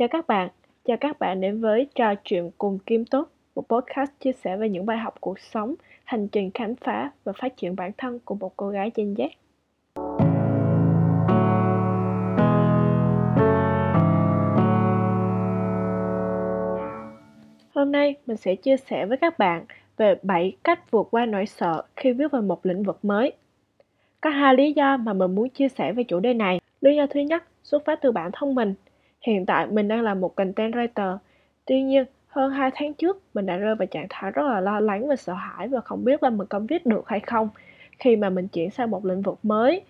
Chào các bạn, chào các bạn đến với Trò chuyện cùng Kim Tốt, một podcast chia sẻ về những bài học cuộc sống, hành trình khám phá và phát triển bản thân của một cô gái Gen Z. Hôm nay mình sẽ chia sẻ với các bạn về 7 cách vượt qua nỗi sợ khi bước vào một lĩnh vực mới. Có hai lý do mà mình muốn chia sẻ về chủ đề này. Lý do thứ nhất xuất phát từ bản thân mình. Hiện tại mình đang là một content writer. Tuy nhiên, hơn 2 tháng trước mình đã rơi vào trạng thái rất là lo lắng và sợ hãi và không biết là mình có viết được hay không khi mà mình chuyển sang một lĩnh vực mới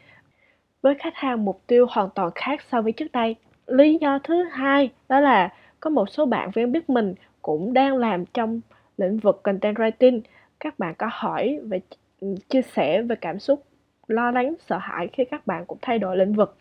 với khách hàng mục tiêu hoàn toàn khác so với trước đây. Lý do thứ hai đó là có một số bạn quen biết mình cũng đang làm trong lĩnh vực content writing. Các bạn có hỏi và ừ, chia sẻ về cảm xúc lo lắng, sợ hãi khi các bạn cũng thay đổi lĩnh vực.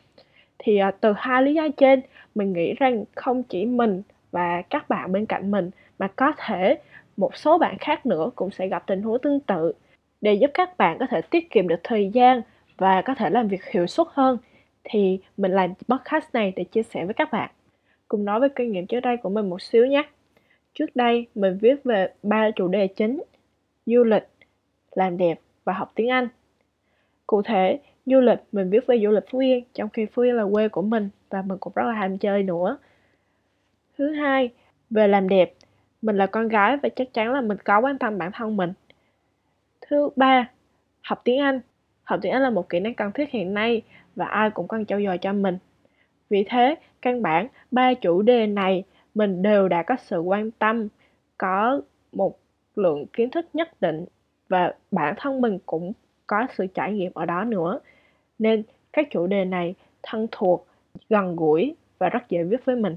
Thì à, từ hai lý do trên, mình nghĩ rằng không chỉ mình và các bạn bên cạnh mình mà có thể một số bạn khác nữa cũng sẽ gặp tình huống tương tự để giúp các bạn có thể tiết kiệm được thời gian và có thể làm việc hiệu suất hơn. Thì mình làm podcast này để chia sẻ với các bạn. Cùng nói với kinh nghiệm trước đây của mình một xíu nhé. Trước đây mình viết về ba chủ đề chính du lịch làm đẹp và học tiếng anh. Cụ thể du lịch. Mình viết về du lịch phú yên, trong khi phú yên là quê của mình và mình cũng rất là ham chơi nữa. Thứ hai, về làm đẹp. Mình là con gái và chắc chắn là mình có quan tâm bản thân mình. Thứ ba, học tiếng anh. Học tiếng anh là một kỹ năng cần thiết hiện nay và ai cũng cần trau dồi cho mình. Vì thế, căn bản ba chủ đề này mình đều đã có sự quan tâm, có một lượng kiến thức nhất định và bản thân mình cũng có sự trải nghiệm ở đó nữa. Nên các chủ đề này thân thuộc, gần gũi và rất dễ viết với mình.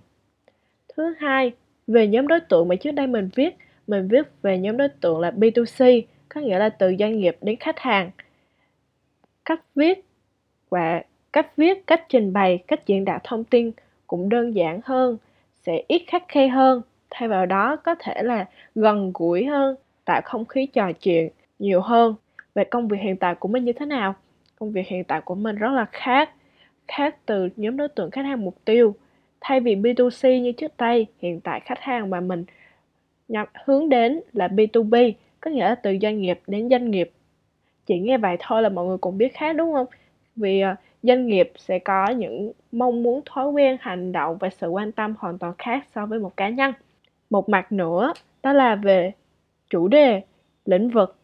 Thứ hai, về nhóm đối tượng mà trước đây mình viết mình viết về nhóm đối tượng là B2C có nghĩa là từ doanh nghiệp đến khách hàng. Cách viết và cách viết, cách trình bày, cách diễn đạt thông tin cũng đơn giản hơn, sẽ ít khắc khe hơn. Thay vào đó, có thể là gần gũi hơn, tạo không khí trò chuyện nhiều hơn về công việc hiện tại của mình như thế nào? Công việc hiện tại của mình rất là khác khác từ nhóm đối tượng khách hàng mục tiêu. Thay vì B2C như trước đây, hiện tại khách hàng mà mình nhập hướng đến là B2B có nghĩa là từ doanh nghiệp đến doanh nghiệp. Chỉ nghe vậy thôi là mọi người cũng biết khác, đúng không? Vì ờ, doanh nghiệp sẽ có những mong muốn, thói quen, hành động và sự quan tâm hoàn toàn khác so với một cá nhân. Một mặt nữa, đó là về chủ đề, lĩnh vực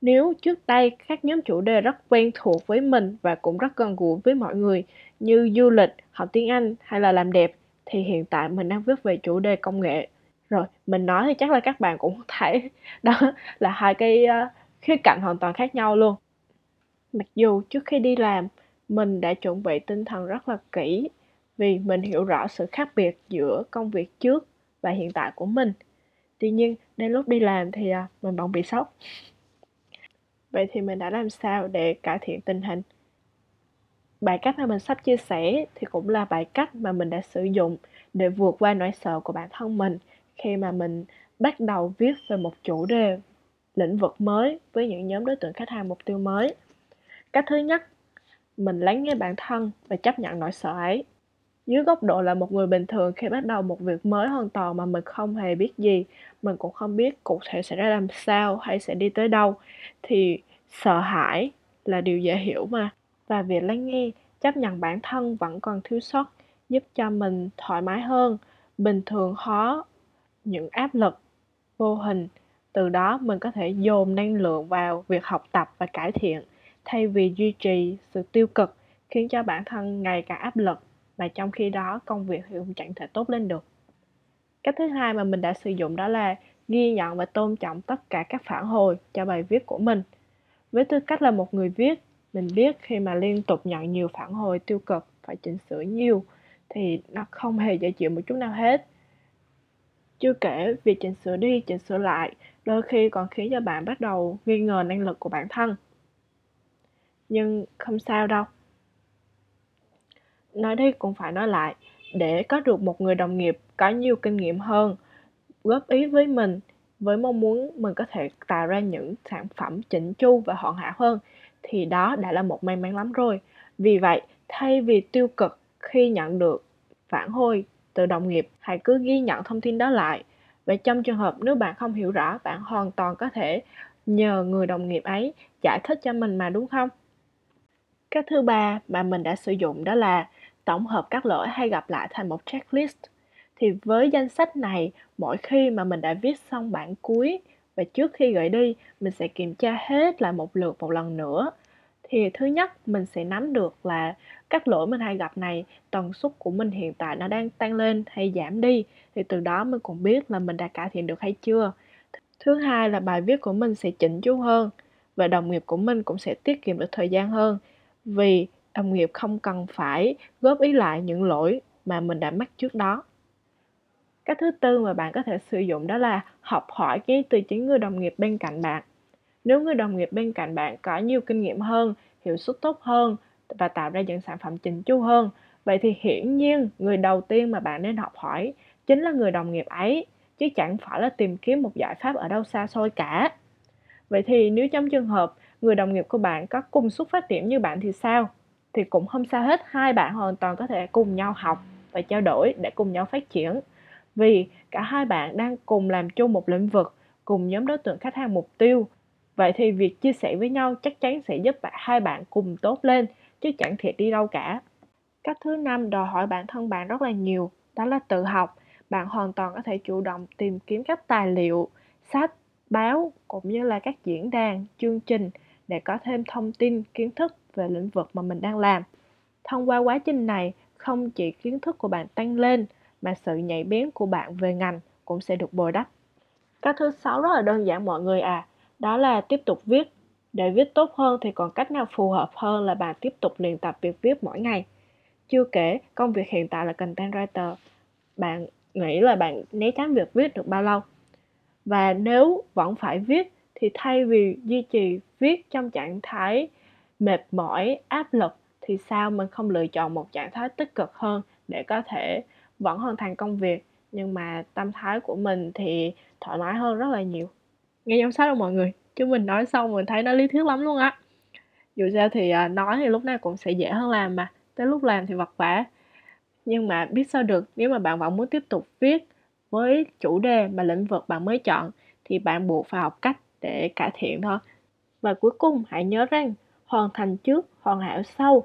nếu trước đây các nhóm chủ đề rất quen thuộc với mình và cũng rất gần gũi với mọi người như du lịch, học tiếng Anh hay là làm đẹp thì hiện tại mình đang viết về chủ đề công nghệ. Rồi, mình nói thì chắc là các bạn cũng thấy đó là hai cái uh, khía cạnh hoàn toàn khác nhau luôn. Mặc dù trước khi đi làm, mình đã chuẩn bị tinh thần rất là kỹ vì mình hiểu rõ sự khác biệt giữa công việc trước và hiện tại của mình. Tuy nhiên, đến lúc đi làm thì uh, mình bỗng bị sốc. Vậy thì mình đã làm sao để cải thiện tình hình? Bài cách mà mình sắp chia sẻ thì cũng là bài cách mà mình đã sử dụng để vượt qua nỗi sợ của bản thân mình khi mà mình bắt đầu viết về một chủ đề lĩnh vực mới với những nhóm đối tượng khách hàng mục tiêu mới. Cách thứ nhất, mình lắng nghe bản thân và chấp nhận nỗi sợ ấy. Dưới góc độ là một người bình thường khi bắt đầu một việc mới hoàn toàn mà mình không hề biết gì, mình cũng không biết cụ thể sẽ ra làm sao hay sẽ đi tới đâu thì sợ hãi là điều dễ hiểu mà. Và việc lắng nghe chấp nhận bản thân vẫn còn thiếu sót giúp cho mình thoải mái hơn. Bình thường hóa những áp lực vô hình từ đó mình có thể dồn năng lượng vào việc học tập và cải thiện thay vì duy trì sự tiêu cực khiến cho bản thân ngày càng áp lực và trong khi đó, công việc thì cũng chẳng thể tốt lên được. Cách thứ hai mà mình đã sử dụng đó là ghi nhận và tôn trọng tất cả các phản hồi cho bài viết của mình. Với tư cách là một người viết, mình biết khi mà liên tục nhận nhiều phản hồi tiêu cực phải chỉnh sửa nhiều thì nó không hề dễ chịu một chút nào hết. Chưa kể, việc chỉnh sửa đi, chỉnh sửa lại đôi khi còn khiến cho bạn bắt đầu nghi ngờ năng lực của bản thân. Nhưng không sao đâu nói đi cũng phải nói lại để có được một người đồng nghiệp có nhiều kinh nghiệm hơn góp ý với mình với mong muốn mình có thể tạo ra những sản phẩm chỉnh chu và hoàn hảo hơn thì đó đã là một may mắn lắm rồi vì vậy thay vì tiêu cực khi nhận được phản hồi từ đồng nghiệp, hãy cứ ghi nhận thông tin đó lại. và trong trường hợp nếu bạn không hiểu rõ, bạn hoàn toàn có thể nhờ người đồng nghiệp ấy giải thích cho mình mà đúng không? Cách thứ ba mà mình đã sử dụng đó là tổng hợp các lỗi hay gặp lại thành một checklist. Thì với danh sách này, mỗi khi mà mình đã viết xong bản cuối và trước khi gửi đi, mình sẽ kiểm tra hết lại một lượt một lần nữa. Thì thứ nhất, mình sẽ nắm được là các lỗi mình hay gặp này, tần suất của mình hiện tại nó đang tăng lên hay giảm đi. Thì từ đó mình cũng biết là mình đã cải thiện được hay chưa. Thứ hai là bài viết của mình sẽ chỉnh chu hơn và đồng nghiệp của mình cũng sẽ tiết kiệm được thời gian hơn vì đồng nghiệp không cần phải góp ý lại những lỗi mà mình đã mắc trước đó. Cách thứ tư mà bạn có thể sử dụng đó là học hỏi cái từ chính người đồng nghiệp bên cạnh bạn. Nếu người đồng nghiệp bên cạnh bạn có nhiều kinh nghiệm hơn, hiệu suất tốt hơn và tạo ra những sản phẩm chỉnh chu hơn, vậy thì hiển nhiên người đầu tiên mà bạn nên học hỏi chính là người đồng nghiệp ấy, chứ chẳng phải là tìm kiếm một giải pháp ở đâu xa xôi cả. Vậy thì nếu trong trường hợp người đồng nghiệp của bạn có cùng xuất phát điểm như bạn thì sao? Thì cũng không sao hết, hai bạn hoàn toàn có thể cùng nhau học và trao đổi để cùng nhau phát triển. Vì cả hai bạn đang cùng làm chung một lĩnh vực, cùng nhóm đối tượng khách hàng mục tiêu. Vậy thì việc chia sẻ với nhau chắc chắn sẽ giúp bạn hai bạn cùng tốt lên, chứ chẳng thiệt đi đâu cả. Cách thứ năm đòi hỏi bản thân bạn rất là nhiều, đó là tự học. Bạn hoàn toàn có thể chủ động tìm kiếm các tài liệu, sách, báo cũng như là các diễn đàn, chương trình để có thêm thông tin, kiến thức về lĩnh vực mà mình đang làm. Thông qua quá trình này, không chỉ kiến thức của bạn tăng lên mà sự nhạy bén của bạn về ngành cũng sẽ được bồi đắp. Cách thứ sáu rất là đơn giản mọi người à, đó là tiếp tục viết. Để viết tốt hơn thì còn cách nào phù hợp hơn là bạn tiếp tục luyện tập việc viết mỗi ngày. Chưa kể, công việc hiện tại là content writer. Bạn nghĩ là bạn né tránh việc viết được bao lâu? Và nếu vẫn phải viết thì thay vì duy trì viết trong trạng thái mệt mỏi, áp lực thì sao mình không lựa chọn một trạng thái tích cực hơn để có thể vẫn hoàn thành công việc? Nhưng mà tâm thái của mình thì thoải mái hơn rất là nhiều. Nghe giống sách không mọi người? Chứ mình nói xong mình thấy nó lý thuyết lắm luôn á. Dù sao thì à, nói thì lúc nào cũng sẽ dễ hơn làm mà, tới lúc làm thì vật vả. Nhưng mà biết sao được, nếu mà bạn vẫn muốn tiếp tục viết với chủ đề mà lĩnh vực bạn mới chọn, thì bạn buộc phải học cách để cải thiện thôi. Và cuối cùng, hãy nhớ rằng hoàn thành trước, hoàn hảo sau.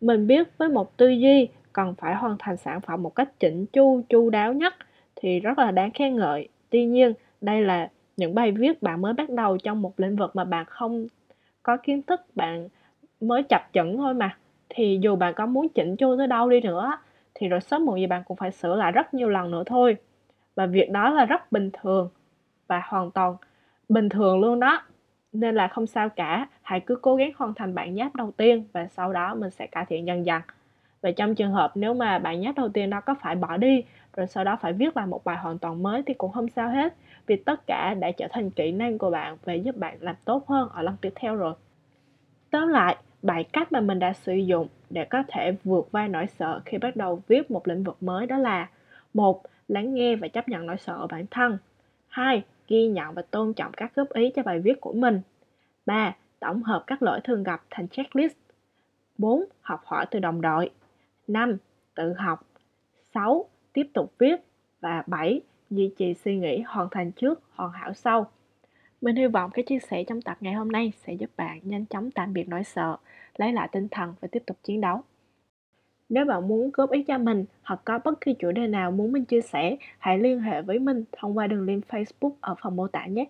Mình biết với một tư duy cần phải hoàn thành sản phẩm một cách chỉnh chu chu đáo nhất thì rất là đáng khen ngợi. Tuy nhiên, đây là những bài viết bạn mới bắt đầu trong một lĩnh vực mà bạn không có kiến thức, bạn mới chập chững thôi mà. Thì dù bạn có muốn chỉnh chu tới đâu đi nữa thì rồi sớm muộn gì bạn cũng phải sửa lại rất nhiều lần nữa thôi. Và việc đó là rất bình thường và hoàn toàn bình thường luôn đó nên là không sao cả. Hãy cứ cố gắng hoàn thành bản nháp đầu tiên và sau đó mình sẽ cải thiện dần dần. Và trong trường hợp nếu mà bản nháp đầu tiên đó có phải bỏ đi, rồi sau đó phải viết lại một bài hoàn toàn mới thì cũng không sao hết. Vì tất cả đã trở thành kỹ năng của bạn và giúp bạn làm tốt hơn ở lần tiếp theo rồi. Tóm lại bảy cách mà mình đã sử dụng để có thể vượt qua nỗi sợ khi bắt đầu viết một lĩnh vực mới đó là, một, lắng nghe và chấp nhận nỗi sợ ở bản thân. Hai ghi nhận và tôn trọng các góp ý cho bài viết của mình 3. Tổng hợp các lỗi thường gặp thành checklist 4. Học hỏi từ đồng đội 5. Tự học 6. Tiếp tục viết và 7. Duy trì suy nghĩ hoàn thành trước, hoàn hảo sau. Mình hy vọng cái chia sẻ trong tập ngày hôm nay sẽ giúp bạn nhanh chóng tạm biệt nỗi sợ, lấy lại tinh thần và tiếp tục chiến đấu. Nếu bạn muốn góp ý cho mình hoặc có bất kỳ chủ đề nào muốn mình chia sẻ, hãy liên hệ với mình thông qua đường link Facebook ở phần mô tả nhé.